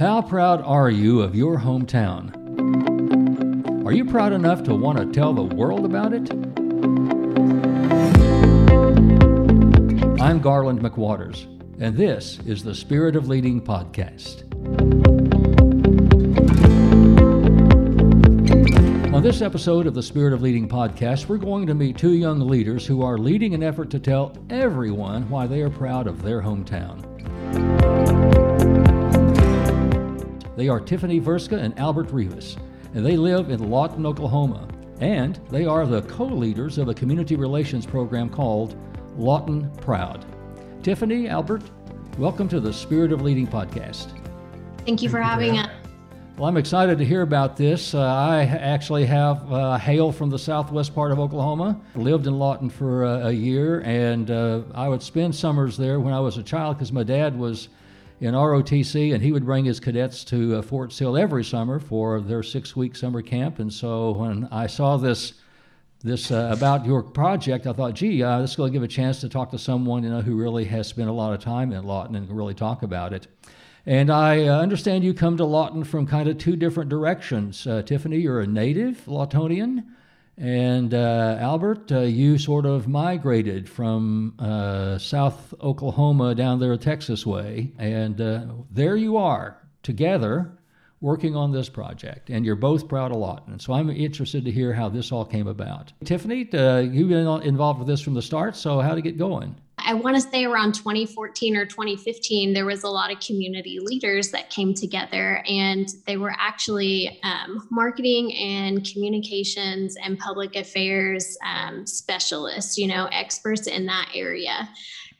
How proud are you of your hometown? Are you proud enough to want to tell the world about it? I'm Garland McWaters, and this is the Spirit of Leading podcast. On this episode of the Spirit of Leading podcast, we're going to meet two young leaders who are leading an effort to tell everyone why they are proud of their hometown. They are Tiffany Vrska and Albert Rivas, and they live in Lawton, Oklahoma. And they are the co leaders of a community relations program called Lawton Proud. Tiffany, Albert, welcome to the Spirit of Leading podcast. Thank you for having us. Well, I'm excited to hear about this. Uh, I actually have uh, hail from the southwest part of Oklahoma. Lived in Lawton for uh, a year, and uh, I would spend summers there when I was a child because my dad was in ROTC, and he would bring his cadets to uh, Fort Sill every summer for their six-week summer camp. And so when I saw this this uh, about your project, I thought, gee, uh, this is going to give a chance to talk to someone you know who really has spent a lot of time in Lawton and can really talk about it. And I uh, understand you come to Lawton from kind of two different directions. Uh, Tiffany, you're a native Lawtonian, and uh, Albert, uh, you sort of migrated from uh, South Oklahoma down there Texas way, and uh, there you are together working on this project, and you're both proud of Lawton. So I'm interested to hear how this all came about. Tiffany, you've been involved with this from the start, so how did it get going? I want to say around 2014 or 2015, there was a lot of community leaders that came together and they were actually um, marketing and communications and public affairs um, specialists, you know, experts in that area.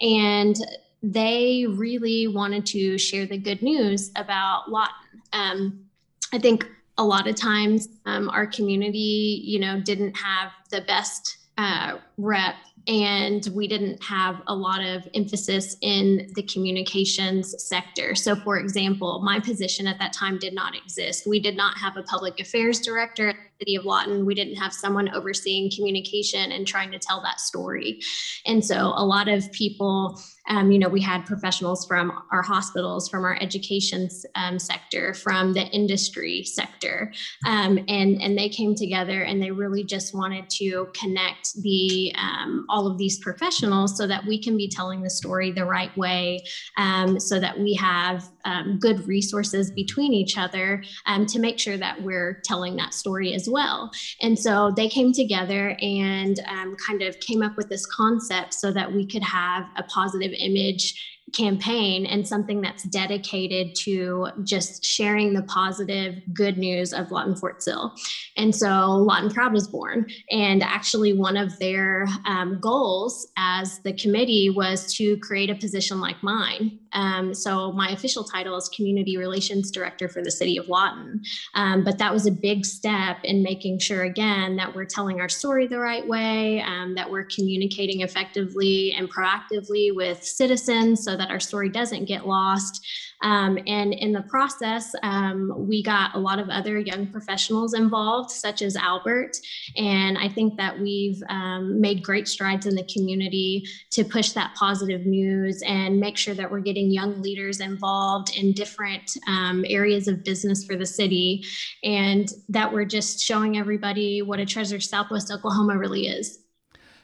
And they really wanted to share the good news about Lawton. Um, I think a lot of times um, our community, you know, didn't have the best uh, rep and we didn't have a lot of emphasis in the communications sector. So, for example, my position at that time did not exist. We did not have a public affairs director city of Lawton. We didn't have someone overseeing communication and trying to tell that story. And so, a lot of people um, you know, we had professionals from our hospitals, from our education um, sector, from the industry sector, um, and and they came together and they really just wanted to connect the um, all of these professionals so that we can be telling the story the right way, um, so that we have um, good resources between each other to make sure that we're telling that story as well. And so they came together and kind of came up with this concept so that we could have a positive image campaign and something that's dedicated to just sharing the positive good news of Lawton Fort Sill. And so Lawton Proud was born. And actually, one of their um, goals as the committee was to create a position like mine. Um, so my official title is Community Relations Director for the City of Lawton. Um, but that was a big step in making sure, again, that we're telling our story the right way, um, that we're communicating effectively and proactively with citizens so that our story doesn't get lost. Um, and in the process, um, we got a lot of other young professionals involved, such as Albert. And I think that we've um, made great strides in the community to push that positive news and make sure that we're getting young leaders involved in different um, areas of business for the city. And that we're just showing everybody what a treasure Southwest Oklahoma really is.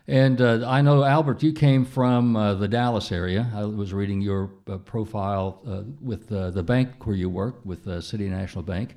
And uh, I know, Albert, you came from uh, the Dallas area. I was reading your uh, profile uh, with uh, the bank where you work, with uh, City National Bank.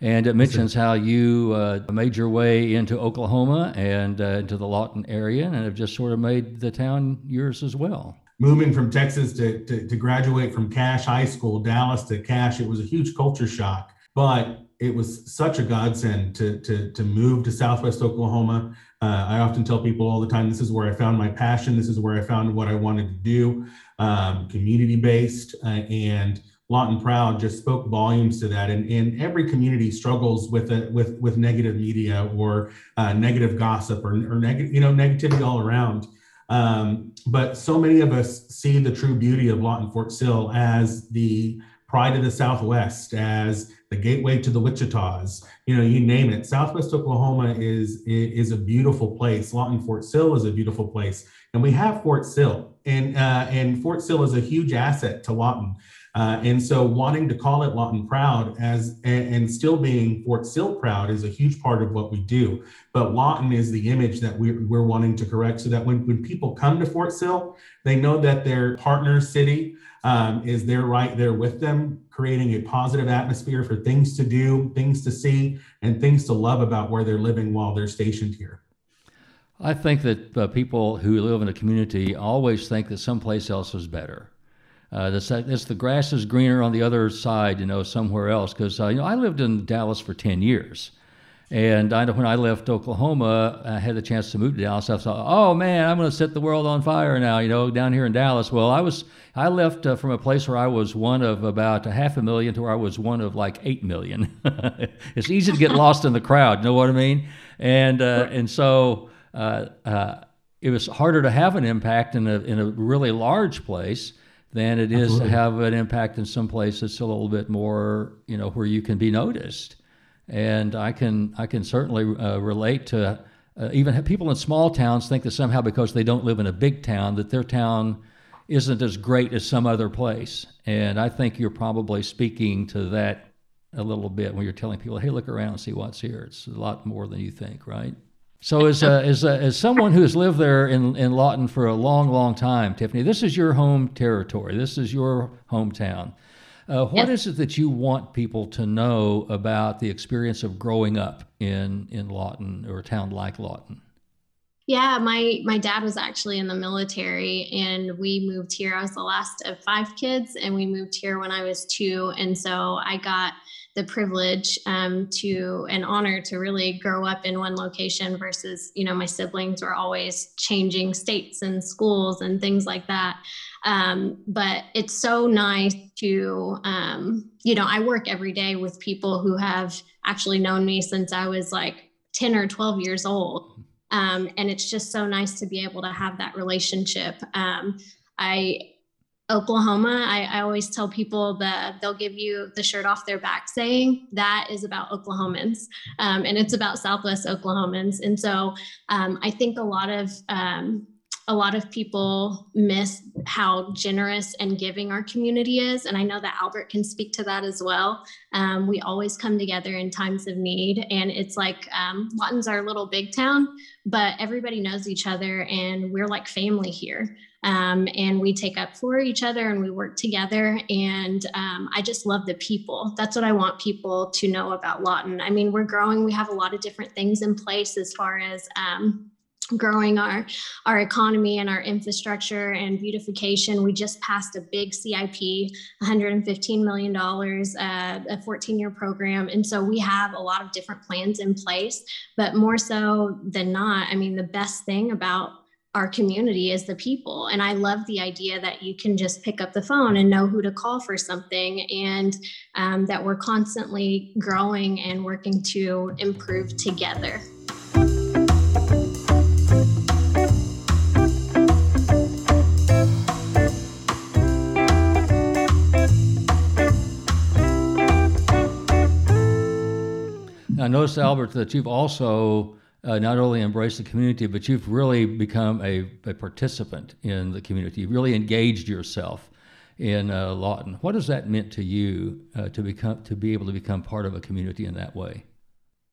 And it mentions how you made your way into Oklahoma and into the Lawton area and have just sort of made the town yours as well. Moving from Texas to, to, to graduate from Cash High School, Dallas to Cash, it was a huge culture shock. But it was such a godsend to, to, to move to Southwest Oklahoma uh, I often tell people all the time this is where I found my passion. This is where I found what I wanted to do, um, community based. Uh, and Lawton Proud just spoke volumes to that. And, and every community struggles with it, with, with negative media or uh, negative gossip or, or negative, you know, negativity all around. Um, but so many of us see the true beauty of Lawton Fort Sill as the pride of the Southwest, as the gateway to the Wichitas, you know, you name it. Southwest Oklahoma is is a beautiful place. Lawton Fort Sill is a beautiful place, and we have Fort Sill, and uh, and Fort Sill is a huge asset to Lawton. Uh, and so wanting to call it Lawton Proud as and, and, still being Fort Sill proud is a huge part of what we do. But Lawton is the image that we're, we're wanting to correct so that when, when people come to Fort Sill, they know that their partner city um, is there right there with them, creating a positive atmosphere for things to do, things to see, and things to love about where they're living while they're stationed here. I think that uh, people who live in a community always think that someplace else is better. Uh, the grass is greener on the other side, you know, somewhere else. Because uh, you know, I lived in Dallas for ten years, and I know when I left Oklahoma, I had the chance to move to Dallas. I thought, oh man, I'm going to set the world on fire now, you know, down here in Dallas. Well, I was I left uh, from a place where I was one of about a half a million to where I was one of like eight million. it's easy to get lost in the crowd, you know what I mean? And uh, right. and so. Uh, uh, it was harder to have an impact in a in a really large place than it is Absolutely. to have an impact in some place that's a little bit more, you know, where you can be noticed. And I can I can certainly uh, relate to uh, even people in small towns think that somehow because they don't live in a big town that their town isn't as great as some other place. And I think you're probably speaking to that a little bit when you're telling people, "Hey, look around and see what's here." It's a lot more than you think, right? So, as, a, as, a, as someone who has lived there in, in Lawton for a long, long time, Tiffany, this is your home territory. This is your hometown. Uh, what yes. is it that you want people to know about the experience of growing up in, in Lawton or a town like Lawton? Yeah, my my dad was actually in the military, and we moved here. I was the last of five kids, and we moved here when I was two, and so I got the privilege um, to an honor to really grow up in one location versus you know my siblings were always changing states and schools and things like that. Um, but it's so nice to um, you know i work every day with people who have actually known me since i was like 10 or 12 years old. Um, and it's just so nice to be able to have that relationship. Um, i Oklahoma, I, I, always tell people that they'll give you the shirt off their back saying that is about Oklahomans um, and it's about Southwest Oklahomans. And so um, I think a lot of um, a lot of people miss how generous and giving our community is. And I know that Albert can speak to that as well. Um, we always come together in times of need. And it's like um, Lawton's our little big town, but everybody knows each other and we're like family here. Um, and we take up for each other and we work together. And um, I just love the people. That's what I want people to know about Lawton. I mean, we're growing, we have a lot of different things in place as far as um, growing our our economy and our infrastructure and beautification we just passed a big cip 115 million dollars uh, a 14 year program and so we have a lot of different plans in place but more so than not i mean the best thing about our community is the people. And I love the idea that you can just pick up the phone and know who to call for something, and um, that we're constantly growing and working to improve together. I noticed, Albert, that you've also uh, not only embraced the community, but you've really become a, a participant in the community. You've really engaged yourself in uh, Lawton. What has that meant to you uh, to become to be able to become part of a community in that way?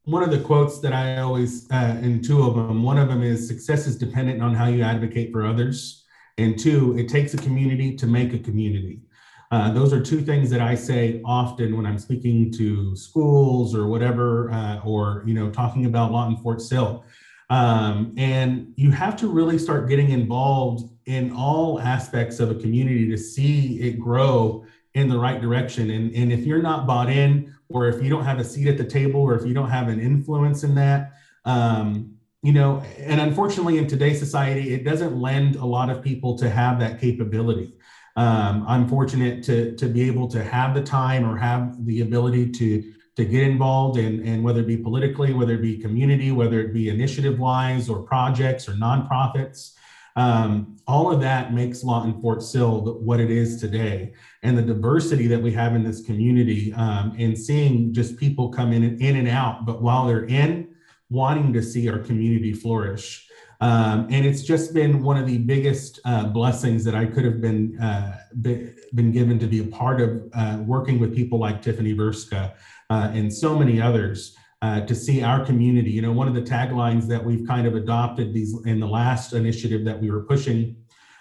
One of the quotes that I always, uh, and two of them, one of them is success is dependent on how you advocate for others. And two, it takes a community to make a community. Uh, those are two things that I say often when I'm speaking to schools or whatever, uh, or you know, talking about Lawton Fort Sill. Um, and you have to really start getting involved in all aspects of a community to see it grow in the right direction. And, and if you're not bought in, or if you don't have a seat at the table, or if you don't have an influence in that, um, you know, and unfortunately in today's society, it doesn't lend a lot of people to have that capability. Um, I'm fortunate to, to be able to have the time or have the ability to, to get involved in, and whether it be politically, whether it be community, whether it be initiative wise or projects or nonprofits. Um, all of that makes Lawton Fort Sill what it is today. And the diversity that we have in this community um, and seeing just people come in and, in and out, but while they're in, wanting to see our community flourish. Um, and it's just been one of the biggest uh, blessings that I could have been, uh, be, been given to be a part of uh, working with people like Tiffany Vrska uh, and so many others. Uh, to see our community, you know, one of the taglines that we've kind of adopted these in the last initiative that we were pushing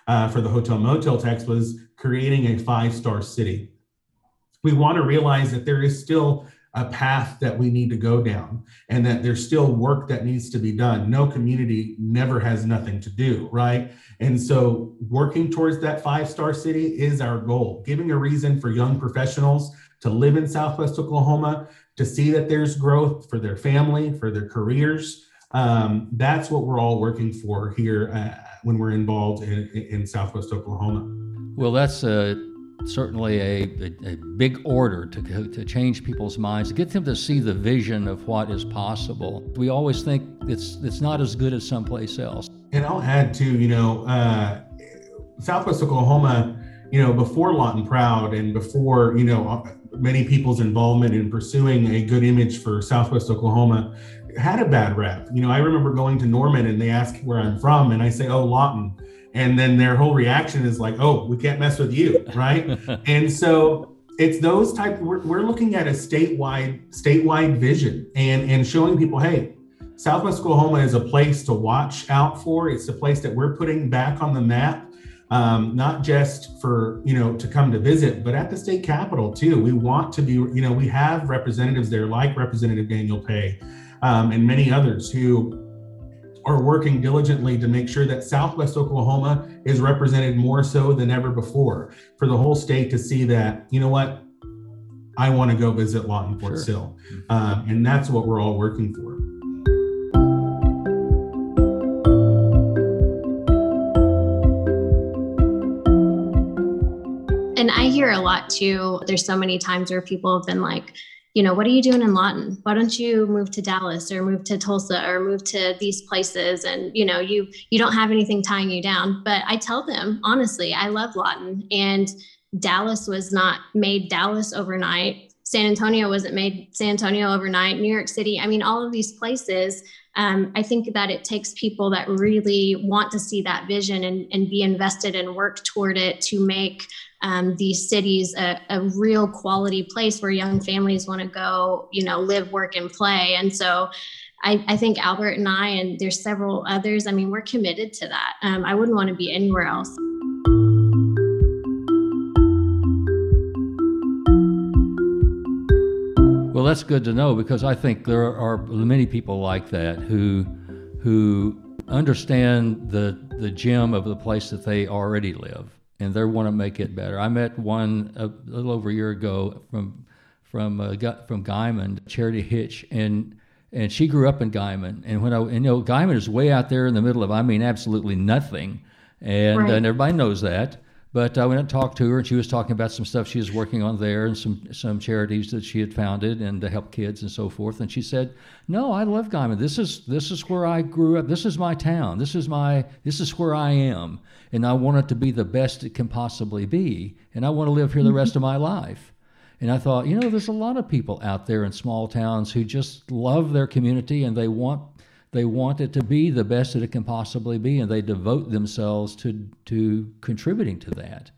uh, for the hotel motel tax was creating a five star city. We want to realize that there is still a path that we need to go down and that there's still work that needs to be done. No community never has nothing to do, right? And so working towards that five star city is our goal, giving a reason for young professionals to live in Southwest Oklahoma, to see that there's growth for their family, for their careers. Um, that's what we're all working for here uh, when we're involved in, in Southwest Oklahoma. Well, that's uh, certainly a, a, a, big order to, to change people's minds, to get them to see the vision of what is possible. We always think it's, it's not as good as someplace else. And I'll add to, you know, uh, Southwest Oklahoma, you know, before Lawton Proud and before, you know, many people's involvement in pursuing a good image for Southwest Oklahoma had a bad rep. You know, I remember going to Norman and they ask where I'm from, and I say, "Oh, Lawton," and then their whole reaction is like, "Oh, we can't mess with you," right? and so it's those type. We're, we're looking at a statewide statewide vision and and showing people, hey, Southwest Oklahoma is a place to watch out for. It's a place that we're putting back on the map um, not just for you know to come to visit, but at the state capitol too. We want to be you know we have representatives there like Representative Daniel Pae um, and many others who are working diligently to make sure that Southwest Oklahoma is represented more so than ever before for the whole state to see that you know what I want to go visit Lawton Fort sure. Sill, um, and that's what we're all working for. And I hear a lot too. There's so many times where people have been like, you know, what are you doing in Lawton? Why don't you move to Dallas or move to Tulsa or move to these places? And you know, you you don't have anything tying you down. But I tell them honestly, I love Lawton, and Dallas was not made Dallas overnight. San Antonio wasn't made San Antonio overnight. New York City. I mean, all of these places. Um, I think that it takes people that really want to see that vision and, and be invested and work toward it to make um, these cities a, a, real quality place where young families want to go, you know, live, work, and play. And so I, I, think Albert and I, and there's several others, I mean, we're committed to that. Um, I wouldn't want to be anywhere else. Well, that's good to know because I think there are many people like that who who understand the the gem of the place that they already live and they want to make it better. I met one a, little over a year ago from from uh, from Guymon, Charity Hitch, and and she grew up in Guymon. And when I and, you know Guymon is way out there in the middle of I mean absolutely nothing, and, right. and everybody knows that. But I went and talked to her, and she was talking about some stuff she was working on there, and some some charities that she had founded, and to help kids and so forth. And she said, "No, I love Guymon. This is this is where I grew up. This is my town. This is my this is where I am, and I want it to be the best it can possibly be, and I want to live here the rest of my life." And I thought, you know, there's a lot of people out there in small towns who just love their community and they want they want it to be the best that it can possibly be, and they devote themselves to, to contributing to that.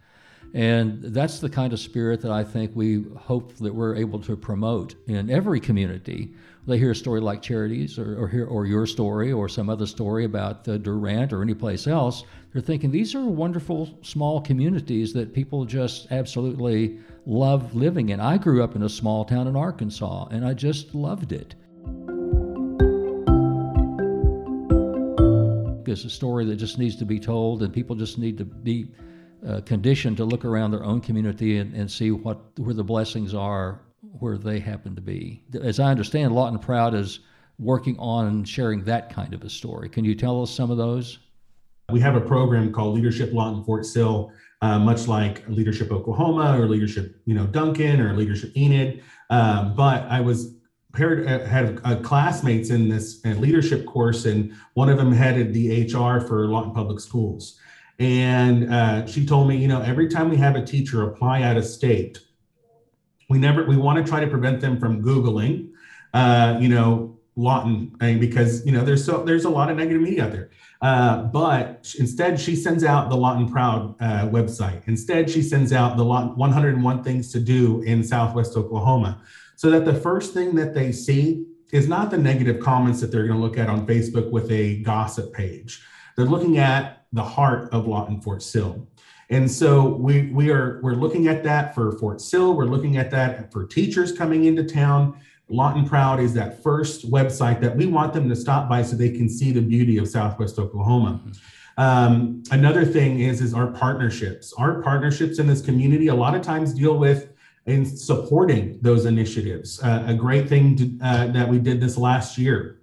And that's the kind of spirit that I think we hope that we're able to promote in every community. They hear a story like Charities or, or, hear, or your story or some other story about the Durant or any place else. They're thinking these are wonderful small communities that people just absolutely love living in. I grew up in a small town in Arkansas and I just loved it. Is a story that just needs to be told, and people just need to be uh, conditioned to look around their own community and, and see what where the blessings are where they happen to be. As I understand, Lawton Proud is working on sharing that kind of a story. Can you tell us some of those? We have a program called Leadership Lawton Fort Sill, uh, much like Leadership Oklahoma or Leadership, you know, Duncan or Leadership Enid. Um, but I was paired uh, had uh, classmates in this leadership course, and one of them headed the HR for Lawton Public Schools. And uh, she told me, you know, every time we have a teacher apply out of state, we never we want to try to prevent them from googling, uh, you know, Lawton because you know there's so there's a lot of negative media out there. Uh, but instead, she sends out the Lawton Proud uh, website. Instead, she sends out the 101 things to do in Southwest Oklahoma, so that the first thing that they see is not the negative comments that they're going to look at on Facebook with a gossip page. They're looking at the heart of Lawton Fort Sill. And so we we are we're looking at that for Fort Sill. We're looking at that for teachers coming into town. Lawton Proud is that first website that we want them to stop by so they can see the beauty of Southwest Oklahoma. Um, another thing is is our partnerships. Our partnerships in this community a lot of times deal with in supporting those initiatives. Uh, a great thing to, uh, that we did this last year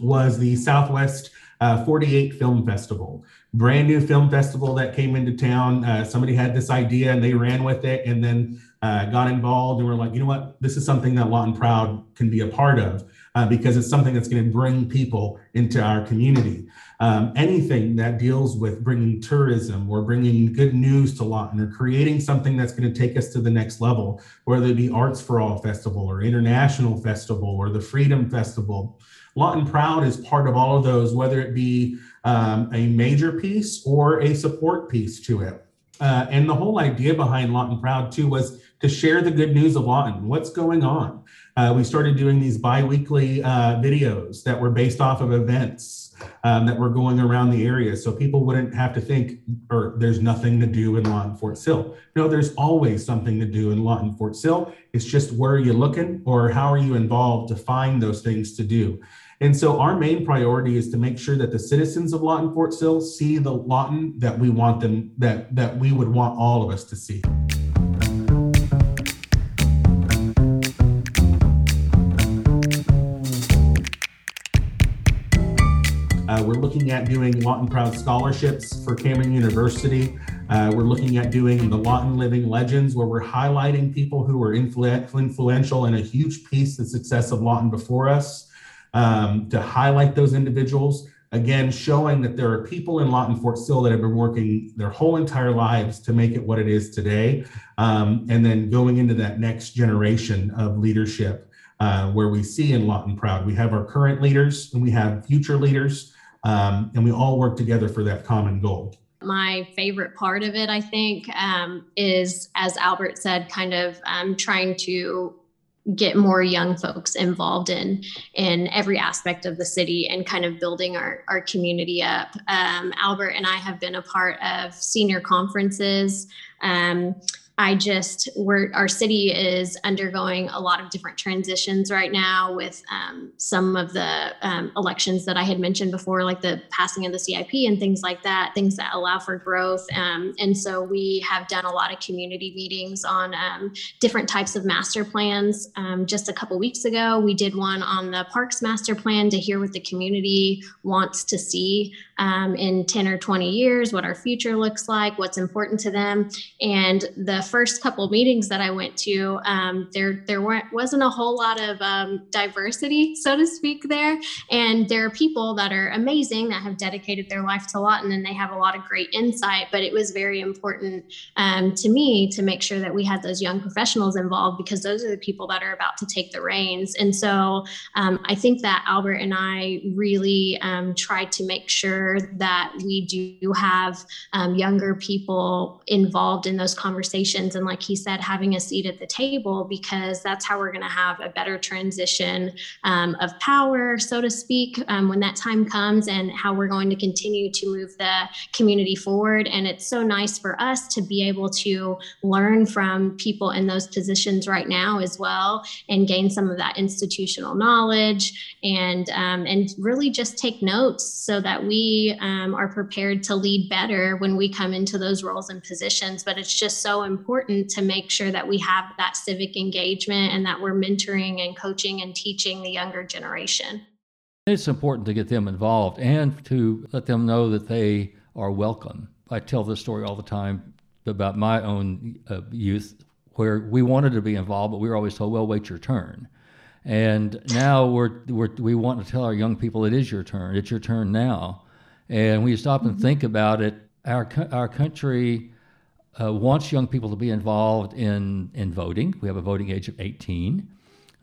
was the Southwest uh, 48 Film Festival, brand new film festival that came into town. Uh, somebody had this idea and they ran with it, and then uh, got involved and we're like, you know what, this is something that Lawton Proud can be a part of uh, because it's something that's going to bring people into our community. Um, anything that deals with bringing tourism or bringing good news to Lawton or creating something that's going to take us to the next level, whether it be Arts for All Festival or International Festival or the Freedom Festival. Lawton Proud is part of all of those, whether it be um, a major piece or a support piece to it. Uh, and the whole idea behind Lawton Proud too was to share the good news of Lawton. What's going on? Uh, we started doing these bi-weekly uh, videos that were based off of events um, that were going around the area, so people wouldn't have to think, or there's nothing to do in Lawton Fort Sill. No, there's always something to do in Lawton Fort Sill. It's just where are you looking, or how are you involved to find those things to do. And so our main priority is to make sure that the citizens of Lawton Fort Sill see the Lawton that we want them that that we would want all of us to see. Uh, we're looking at doing Lawton Proud scholarships for Cameron University. Uh, we're looking at doing the Lawton Living Legends, where we're highlighting people who were influ- influential and a huge piece of the success of Lawton before us um, to highlight those individuals. Again, showing that there are people in Lawton Fort Sill that have been working their whole entire lives to make it what it is today. Um, and then going into that next generation of leadership uh, where we see in Lawton Proud, we have our current leaders and we have future leaders, um, and we all work together for that common goal. My favorite part of it, I think, um, is as Albert said, kind of um, trying to get more young folks involved in in every aspect of the city and kind of building our, our community up um, albert and i have been a part of senior conferences um, I just we're our city is undergoing a lot of different transitions right now with um, some of the um, elections that I had mentioned before, like the passing of the CIP and things like that, things that allow for growth. Um, and so we have done a lot of community meetings on um, different types of master plans. Um, just a couple weeks ago, we did one on the Parks Master Plan to hear what the community wants to see um, in 10 or 20 years, what our future looks like, what's important to them. And the first couple meetings that I went to, um, there there weren't wasn't a whole lot of um, diversity, so to speak, there. And there are people that are amazing that have dedicated their life to Lawton, and they have a lot of great insight. But it was very important um, to me to make sure that we had those young professionals involved because those are the people that are about to take the reins. And so um, I think that Albert and I really um, tried to make sure that we do have um, younger people involved in those conversations. And like he said, having a seat at the table, because that's how we're going to have a better transition um, of power, so to speak, um, when that time comes, and how we're going to continue to move the community forward. And it's so nice for us to be able to learn from people in those positions right now as well and gain some of that institutional knowledge and um, and really just take notes so that we um, are prepared to lead better when we come into those roles and positions. But it's just so important to make sure that we have that civic engagement and that we're mentoring and coaching and teaching the younger generation. It's important to get them involved and to let them know that they are welcome. I tell this story all the time about my own uh, youth where we wanted to be involved, but we were always told, well, wait your turn. And now we're, we're, we want to tell our young people it is your turn. It's your turn now. And when you stop and mm-hmm. think about it, our, our country uh, wants young people to be involved in, in voting. We have a voting age of 18.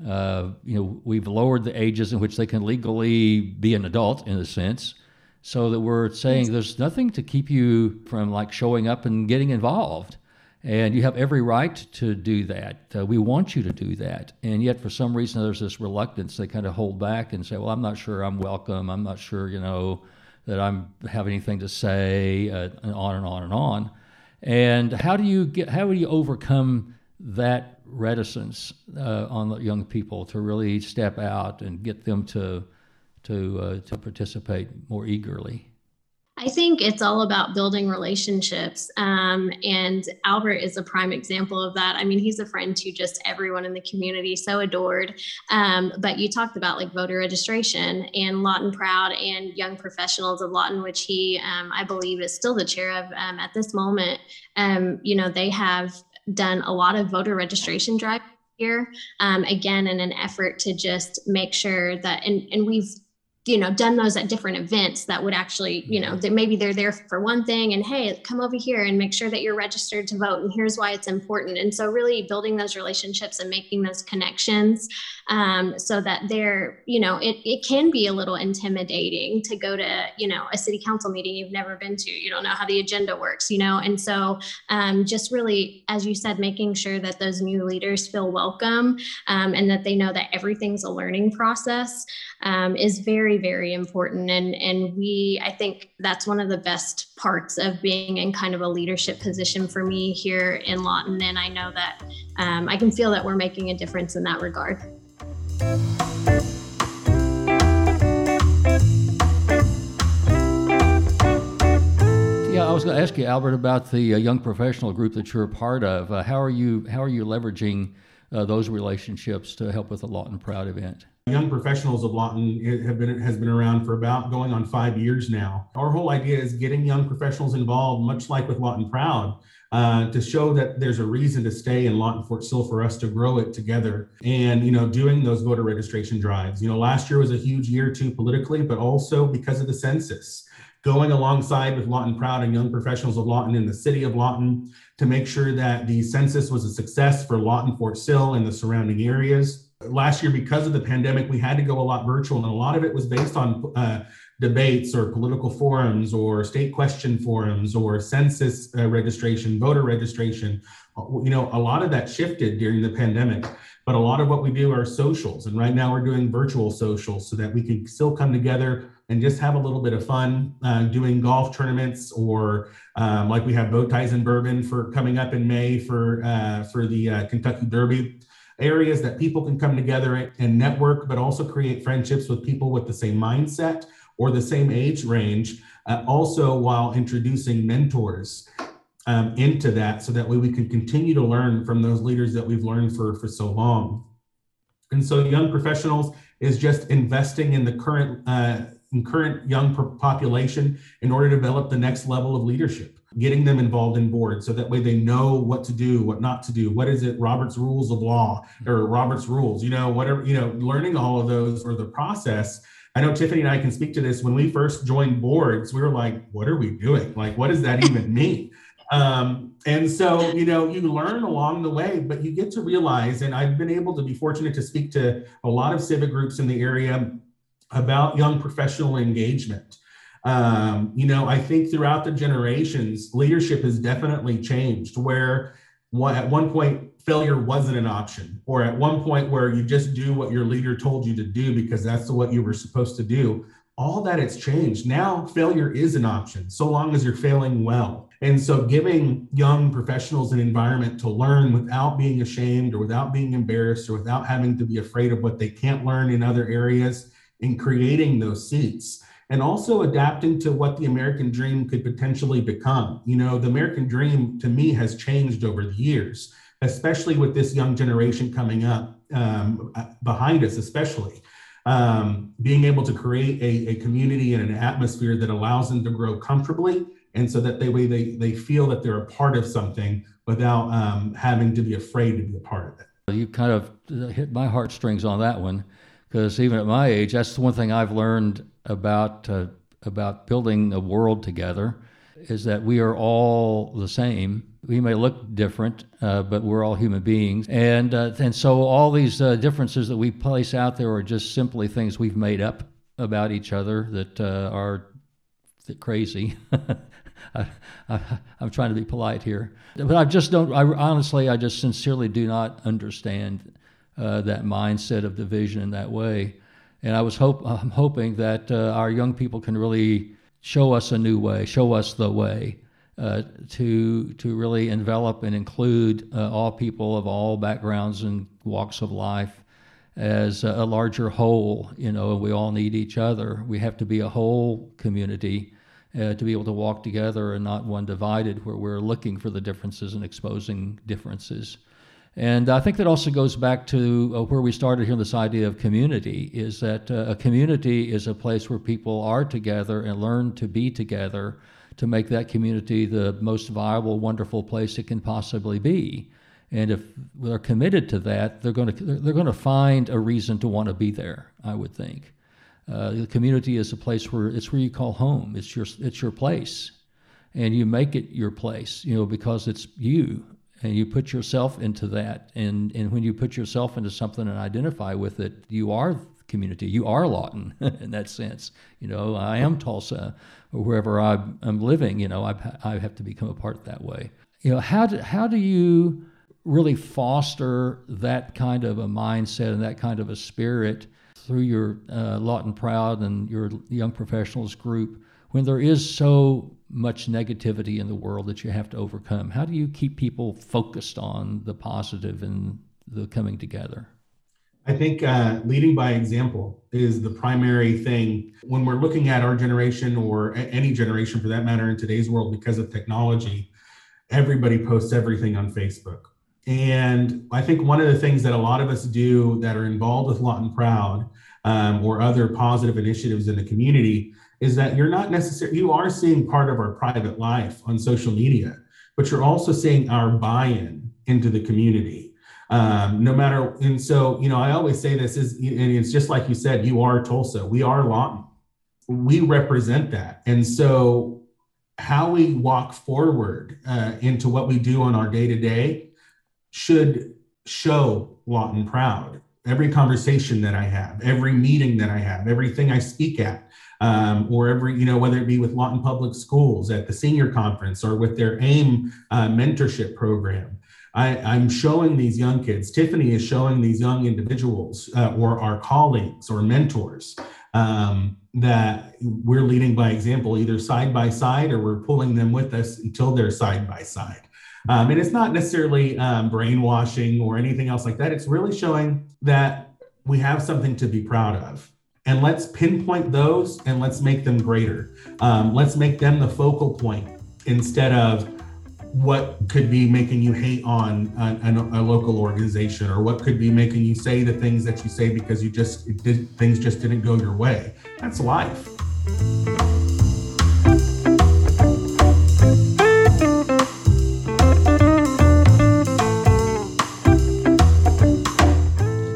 Uh, you know, we've lowered the ages in which they can legally be an adult, in a sense, so that we're saying there's nothing to keep you from like showing up and getting involved. And you have every right to do that. Uh, we want you to do that. And yet, for some reason, there's this reluctance. They kind of hold back and say, well, I'm not sure I'm welcome. I'm not sure, you know, that I'm have anything to say, uh, and on and on and on. And how do you get? How do you overcome that reticence uh, on the young people to really step out and get them to to uh, to participate more eagerly? I think it's all about building relationships. Um, and Albert is a prime example of that. I mean, he's a friend to just everyone in the community, so adored. Um, but you talked about like voter registration and Lawton Proud and Young Professionals of Lawton, which he, um, I believe, is still the chair of um, at this moment. Um, you know, they have done a lot of voter registration drive here, um, again, in an effort to just make sure that, and, and we've you know done those at different events that would actually you know that maybe they're there for one thing and hey come over here and make sure that you're registered to vote and here's why it's important. And so really building those relationships and making those connections um, so that they're you know it, it can be a little intimidating to go to you know a city council meeting you've never been to. You don't know how the agenda works you know? And so um, just really as you said making sure that those new leaders feel welcome um, and that they know that everything's a learning process um, is very very important and and we i think that's one of the best parts of being in kind of a leadership position for me here in lawton and i know that um, i can feel that we're making a difference in that regard Yeah, I was going to ask you, Albert, about the uh, young professional group that you're a part of. Uh, how are you? How are you leveraging uh, those relationships to help with the Lawton Proud event? Young professionals of Lawton have been has been around for about going on five years now. Our whole idea is getting young professionals involved, much like with Lawton Proud, uh, to show that there's a reason to stay in Lawton Fort Sill for us to grow it together. And you know, doing those voter registration drives. You know, last year was a huge year too politically, but also because of the census going alongside with Lawton Proud and young professionals of Lawton in the city of Lawton to make sure that the census was a success for Lawton, Fort Sill, and the surrounding areas last year because of the pandemic we had to go a lot virtual and a lot of it was based on uh, debates or political forums or state question forums or census uh, registration voter registration. You know a lot of that shifted during the pandemic but a lot of what we do are socials and right now we're doing virtual socials so that we can still come together and just have a little bit of fun uh, doing golf tournaments or um, like we have bow ties and bourbon for coming up in may for uh, for the uh, kentucky derby areas that people can come together and network, but also create friendships with people with the same mindset or the same age range. Uh, also, while introducing mentors um, into that, so that way we can continue to learn from those leaders that we've learned for, for so long. And so, young professionals is just investing in the current uh, in current young population in order to develop the next level of leadership getting them involved in boards so that way they know what to do, what not to do. What is it? Robert's rules of law or Robert's rules, you know, whatever, you know, learning all of those or the process. I know Tiffany and I can speak to this. When we first joined boards, we were like, what are we doing? Like, what does that even mean? Um, and so, you know, you learn along the way, but you get to realize, and I've been able to be fortunate to speak to a lot of civic groups in the area about young professional engagement um, you know, I think throughout the generations, leadership has definitely changed where one, at one point failure wasn't an option, or at one point where you just do what your leader told you to do because that's what you were supposed to do. All that it's changed. Now failure is an option, so long as you're failing well. And so giving young professionals an environment to learn without being ashamed or without being embarrassed or without having to be afraid of what they can't learn in other areas and creating those seats and also adapting to what the American dream could potentially become. You know, the American dream to me has changed over the years, especially with this young generation coming up um, behind us, especially. Um, being able to create a, a community and an atmosphere that allows them to grow comfortably and so that they they they feel that they're a part of something without um, having to be afraid to be a part of it. You kind of hit my heartstrings on that one because even at my age, that's the one thing I've learned about uh, about building a world together is that we are all the same. We may look different, uh, but we're all human beings, and uh, and so all these uh, differences that we place out there are just simply things we've made up about each other that uh, are crazy. I, am trying to be polite here, but I just don't. I honestly, I just sincerely do not understand uh, that mindset of division in that way. And I was hope I'm hoping that uh, our young people can really show us a new way, show us the way uh, to to really envelop and include uh, all people of all backgrounds and walks of life as a, larger whole. You know, we all need each other. We have to be a whole community uh, to be able to walk together and not one divided where we're looking for the differences and exposing differences. And I think that also goes back to uh, where we started here this idea of community is that uh, a community is a place where people are together and learn to be together to make that community the most viable, wonderful place it can possibly be. And if they're committed to that, they're going to they're going to find a reason to want to be there. I would think. Uh, the community is a place where it's where you call home. It's your it's your place, and you make it your place. You know because it's you, and you put yourself into that. And and when you put yourself into something and identify with it, you are community. You are Lawton in that sense. You know, I am Tulsa or wherever I'm, I'm living. You know, I I have to become a part that way. You know, how do how do you really foster that kind of a mindset and that kind of a spirit? through your uh, Lawton Proud and your young professionals group when there is so much negativity in the world that you have to overcome? How do you keep people focused on the positive and the coming together? I think uh, leading by example is the primary thing when we're looking at our generation or any generation for that matter in today's world because of technology. Everybody posts everything on Facebook. And I think one of the things that a lot of us do that are involved with Lawton Proud um, or other positive initiatives in the community is that you're not necessarily, you are seeing part of our private life on social media, but you're also seeing our buy in into the community. Um, no matter, and so, you know, I always say this is, and it's just like you said, you are Tulsa, we are Lawton, we represent that. And so, how we walk forward uh, into what we do on our day to day should show Lawton proud every conversation that I have, every meeting that I have, everything I speak at, um, or every, you know, whether it be with Lawton Public Schools at the senior conference or with their AIM uh, mentorship program. I, am showing these young kids, Tiffany is showing these young individuals uh, or our colleagues or mentors um, that we're leading by example, either side by side or we're pulling them with us until they're side by side. Um, and it's not necessarily um, brainwashing or anything else like that. It's really showing that we have something to be proud of. And let's pinpoint those and let's make them greater. Um, let's make them the focal point instead of what could be making you hate on a, a, a, local organization or what could be making you say the things that you say because you just did, things just didn't go your way. That's life.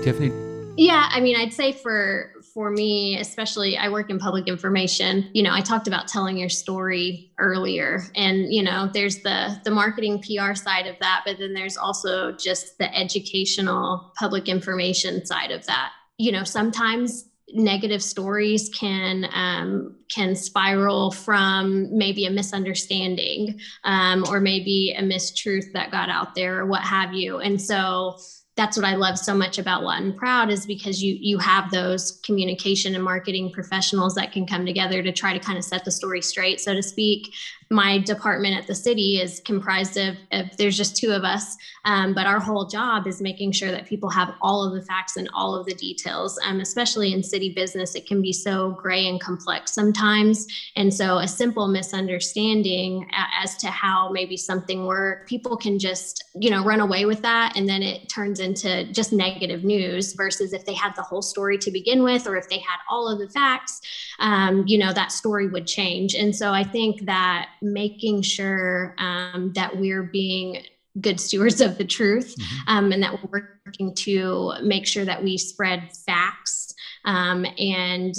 Tiffany? Yeah, I mean, I'd say for for me, especially I work in public information, you know, I talked about telling your story earlier and you know, there's the the marketing PR side of that, but then there's also just the educational public information side of that. You know, sometimes negative stories can um, can spiral from maybe a misunderstanding um, or maybe a mistruth that got out there or what have you and so that's what I love so much about Lawton Proud is because you you have those communication and marketing professionals that can come together to try to kind of set the story straight, so to speak, my department at the city is comprised of, of there's just two of us um, but our whole job is making sure that people have all of the facts and all of the details um, especially in city business it can be so gray and complex sometimes. And so a simple misunderstanding as to how maybe something worked people can just you know run away with that and then it turns into just negative news versus if they had the whole story to begin with or if they had all of the facts um, you know that story would change. And so i think that making sure um, that we're being good stewards of the truth mm-hmm. um, and that we're working to make sure that we spread facts um, and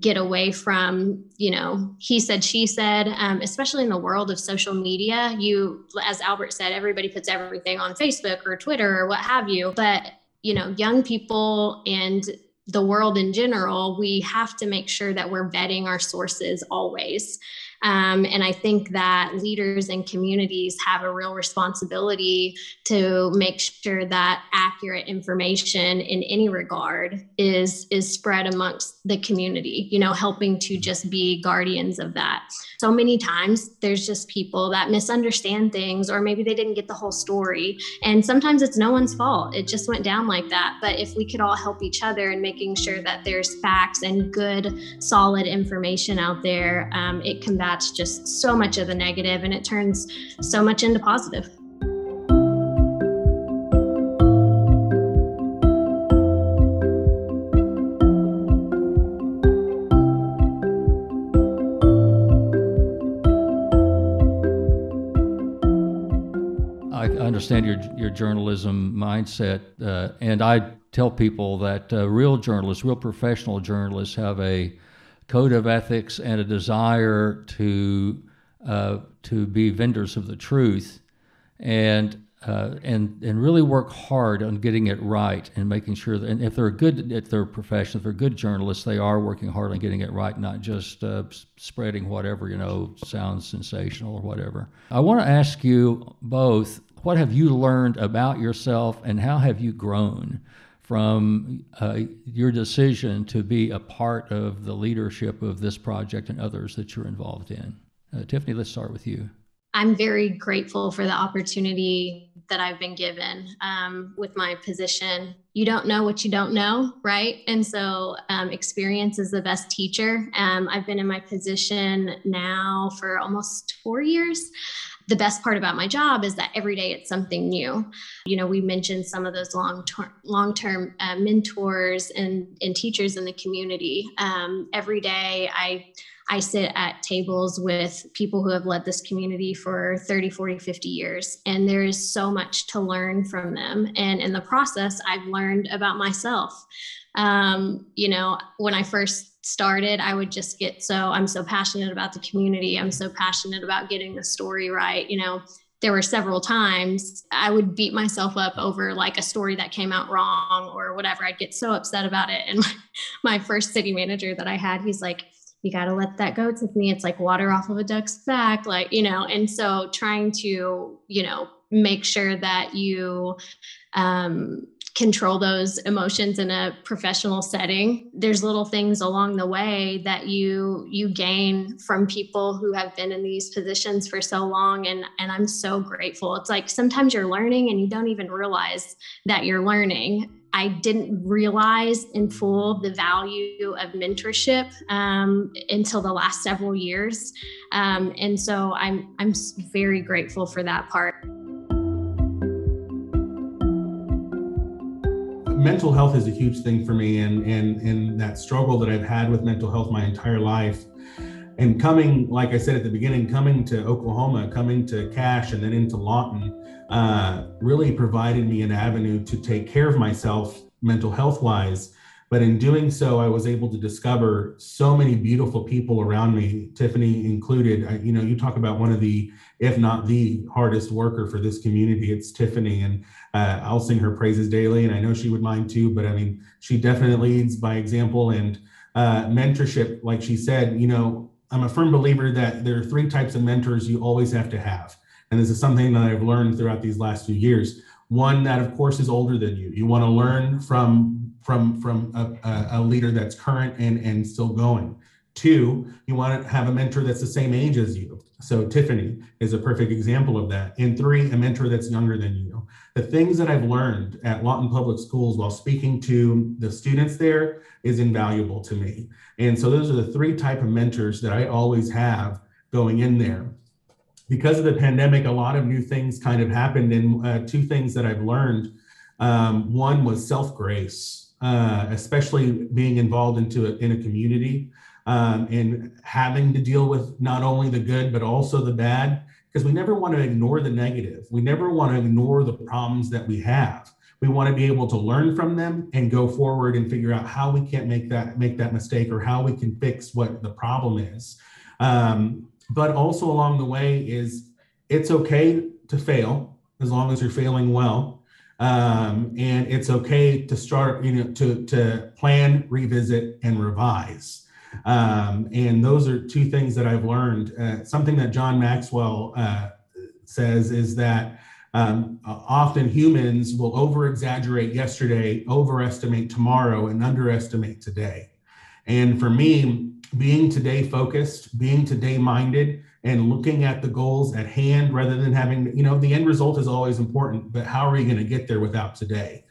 get away from, you know, he said, she said, um, especially in the world of social media. You, as Albert said, everybody puts everything on Facebook or Twitter or what have you. But, you know, young people and the world in general, we have to make sure that we're vetting our sources always. Um, and I think that leaders and communities have a real responsibility to make sure that accurate information in any regard is is spread amongst the community. You know, helping to just be guardians of that. So many times there's just people that misunderstand things, or maybe they didn't get the whole story. And sometimes it's no one's fault. It just went down like that. But if we could all help each other in making sure that there's facts and good, solid information out there, um, it combats that's just so much of the negative and it turns so much into positive. I understand your your journalism mindset, uh, and I tell people that uh, real journalists, real professional journalists, have a code of ethics and a desire to uh, to be vendors of the truth, and uh, and and really work hard on getting it right and making sure that and if they're good at their profession, if they're good journalists, they are working hard on getting it right, not just uh, spreading whatever you know sounds sensational or whatever. I want to ask you both: What have you learned about yourself, and how have you grown? From uh, your decision to be a part of the leadership of this project and others that you're involved in. Uh, Tiffany, let's start with you. I'm very grateful for the opportunity that I've been given um, with my position. You don't know what you don't know, right? And so, um, experience is the best teacher. Um, I've been in my position now for almost four years the best part about my job is that every day it's something new. You know, we mentioned some of those long term long term uh, mentors and and teachers in the community. Um, every day I I sit at tables with people who have led this community for 30, 40, 50 years, and there is so much to learn from them. And in the process, I've learned about myself. Um, you know, when I first started, I would just get so I'm so passionate about the community. I'm so passionate about getting the story right. You know, there were several times I would beat myself up over like a story that came out wrong or whatever. I'd get so upset about it. And my, my first city manager that I had, he's like, you got to let that go, Tiffany. It's like water off of a duck's back, like, you know, and so trying to, you know, make sure that you um, control those emotions in a professional setting. There's little things along the way that you you gain from people who have been in these positions for so long and and I'm so grateful. It's like sometimes you're learning and you don't even realize that you're learning. I didn't realize in full the value of mentorship um, until the last several years, um, and so I'm I'm very grateful for that part. Mental health is a huge thing for me and and and that struggle that I've had with mental health my entire life. And coming like I said at the beginning coming to Oklahoma coming to Cache and then into Lawton uh, really provided me an avenue to take care of myself mental health wise. But in doing so i was able to discover so many beautiful people around me tiffany included. I, you know you talk about one of the if not the hardest worker for this community it's tiffany. And uh, i'll sing her praises daily and i know she would mind too but i mean she definitely leads by example and uh, mentorship like she said you know i'm a firm believer that there are three types of mentors you always have to have and this is something that i've learned throughout these last few years one that of course is older than you you want to learn from from from a, a leader that's current and and still going. Two, you want to have a mentor that's the same age as you. So Tiffany is a perfect example of that. And three, a mentor that's younger than you. The things that I've learned at Lawton Public Schools while speaking to the students there is invaluable to me. And so those are the three type of mentors that I always have going in there. Because of the pandemic, a lot of new things kind of happened. And uh, two things that I've learned. Um, one was self grace uh, especially being involved into a, in a community um, and having to deal with not only the good but also the bad because we never want to ignore the negative we never want to ignore the problems that we have We want to be able to learn from them and go forward and figure out how we can't make that make that mistake or how we can fix what the problem is. Um, but also along the way is it's okay to fail as long as you're failing well. Um, and it's okay to start, you know, to, to plan, revisit, and revise. Um, and those are two things that I've learned. Uh, something that John Maxwell uh, says is that um, often humans will over exaggerate yesterday, overestimate tomorrow, and underestimate today. And for me, being today focused, being today minded, and looking at the goals at hand rather than having, you know, the end result is always important, but how are you going to get there without today?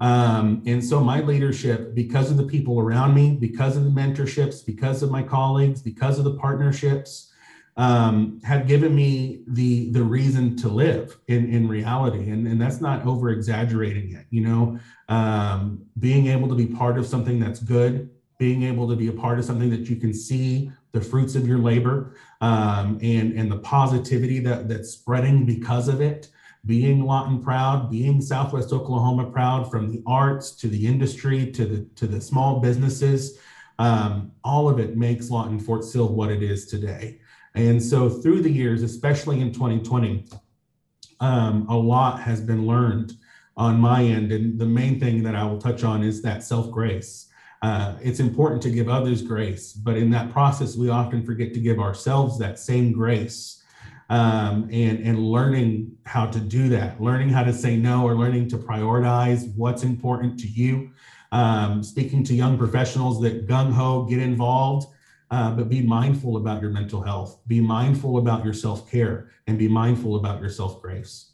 Um, and so my leadership, because of the people around me, because of the mentorships, because of my colleagues, because of the partnerships, um, have given me the the reason to live in in reality, and and that's not over exaggerating it. You know, um, being able to be part of something that's good, being able to be a part of something that you can see the fruits of your labor um, and and the positivity that that's spreading because of it being Lawton proud, being Southwest Oklahoma proud, from the arts to the industry to the to the small businesses, um, all of it makes Lawton Fort Sill what it is today. And so through the years, especially in 2020, um, a lot has been learned on my end. And the main thing that I will touch on is that self grace. Uh, it's important to give others grace, but in that process, we often forget to give ourselves that same grace. Um, and and learning how to do that, learning how to say no, or learning to prioritize what's important to you. Um, speaking to young professionals that gung ho get involved, uh, but be mindful about your mental health, be mindful about your self care, and be mindful about your self grace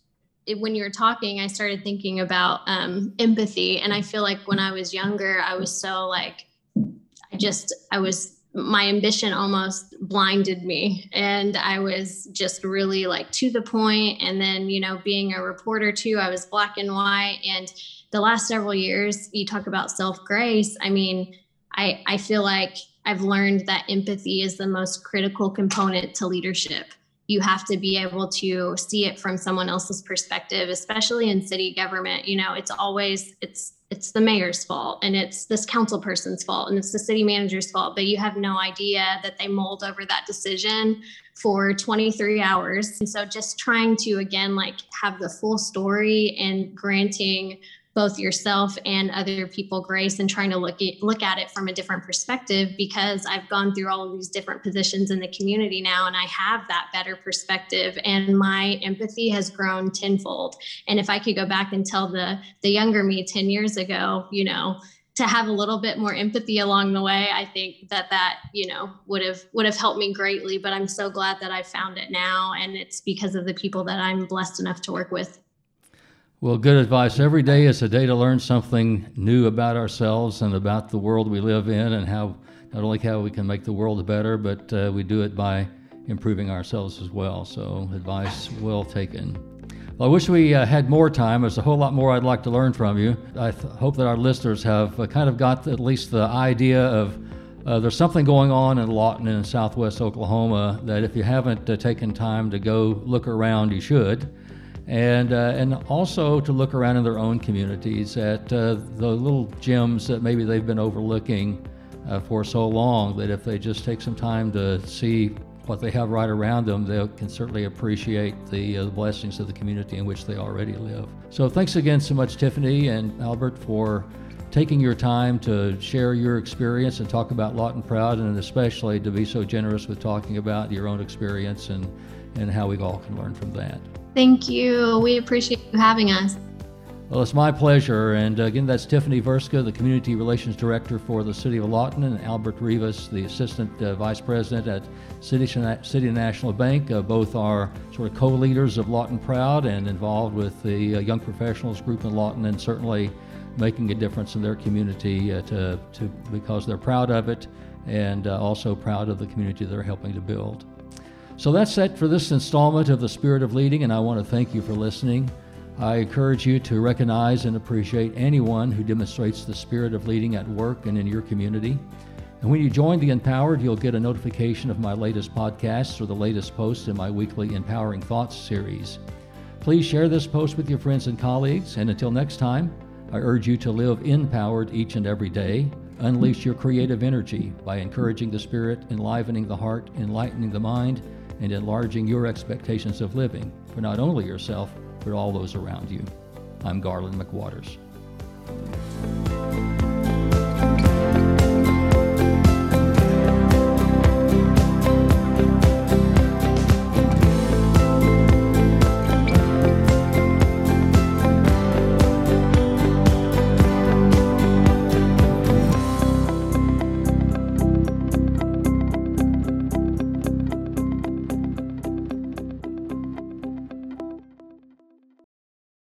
when you were talking, I started thinking about um, empathy. And I feel like when I was younger, I was so like, I just, I was, my ambition almost blinded me. And I was just really like to the point. And then, you know, being a reporter too, I was black and white. And the last several years, you talk about self grace. I mean, I, I feel like I've learned that empathy is the most critical component to leadership you have to be able to see it from someone else's perspective especially in city government you know it's always it's it's the mayor's fault and it's this council person's fault and it's the city manager's fault but you have no idea that they mulled over that decision for 23 hours. And so just trying to again like have the full story and granting both yourself and other people grace and trying to look at look at it from a different perspective because I've gone through all of these different positions in the community now and I have that better perspective and my empathy has grown tenfold. And if I could go back and tell the the younger me 10 years ago, you know, to have a little bit more empathy along the way i think that that you know would have would have helped me greatly but i'm so glad that i found it now and it's because of the people that i'm blessed enough to work with well, good advice. Every day is a day to learn something new about ourselves and about the world we live in, and how not only how we can make the world better, but uh, we do it by improving ourselves as well. So, advice well taken. Well, I wish we uh, had more time. There's a whole lot more I'd like to learn from you. I th- hope that our listeners have uh, kind of got at least the idea of uh, there's something going on in Lawton in southwest Oklahoma that if you haven't uh, taken time to go look around, you should and uh, and also to look around in their own communities at uh, the little gems that maybe they've been overlooking uh, for so long that if they just take some time to see what they have right around them, they can certainly appreciate the, uh, the blessings of the community in which they already live. So thanks again so much, Tiffany and Albert, for taking your time to share your experience and talk about Lawton Proud, and especially to be so generous with talking about your own experience and, and how we all can learn from that. Thank you. We appreciate you having us. Well, it's my pleasure. And again, that's Tiffany Vrska, the Community Relations Director for the City of Lawton, and Albert Rivas, the Assistant uh, Vice President at City, City National Bank. Uh, both are sort of co leaders of Lawton Proud and involved with the uh, Young Professionals Group in Lawton, and certainly making a difference in their community uh, to, to, because they're proud of it and uh, also proud of the community they're helping to build. So that's it for this installment of The Spirit of Leading, and I want to thank you for listening. I encourage you to recognize and appreciate anyone who demonstrates the spirit of leading at work and in your community. And when you join the Empowered, you'll get a notification of my latest podcasts or the latest posts in my weekly Empowering Thoughts series. Please share this post with your friends and colleagues, and until next time, I urge you to live empowered each and every day. Unleash your creative energy by encouraging the spirit, enlivening the heart, enlightening the mind, and enlarging your expectations of living for not only yourself, but all those around you. I'm Garland McWaters.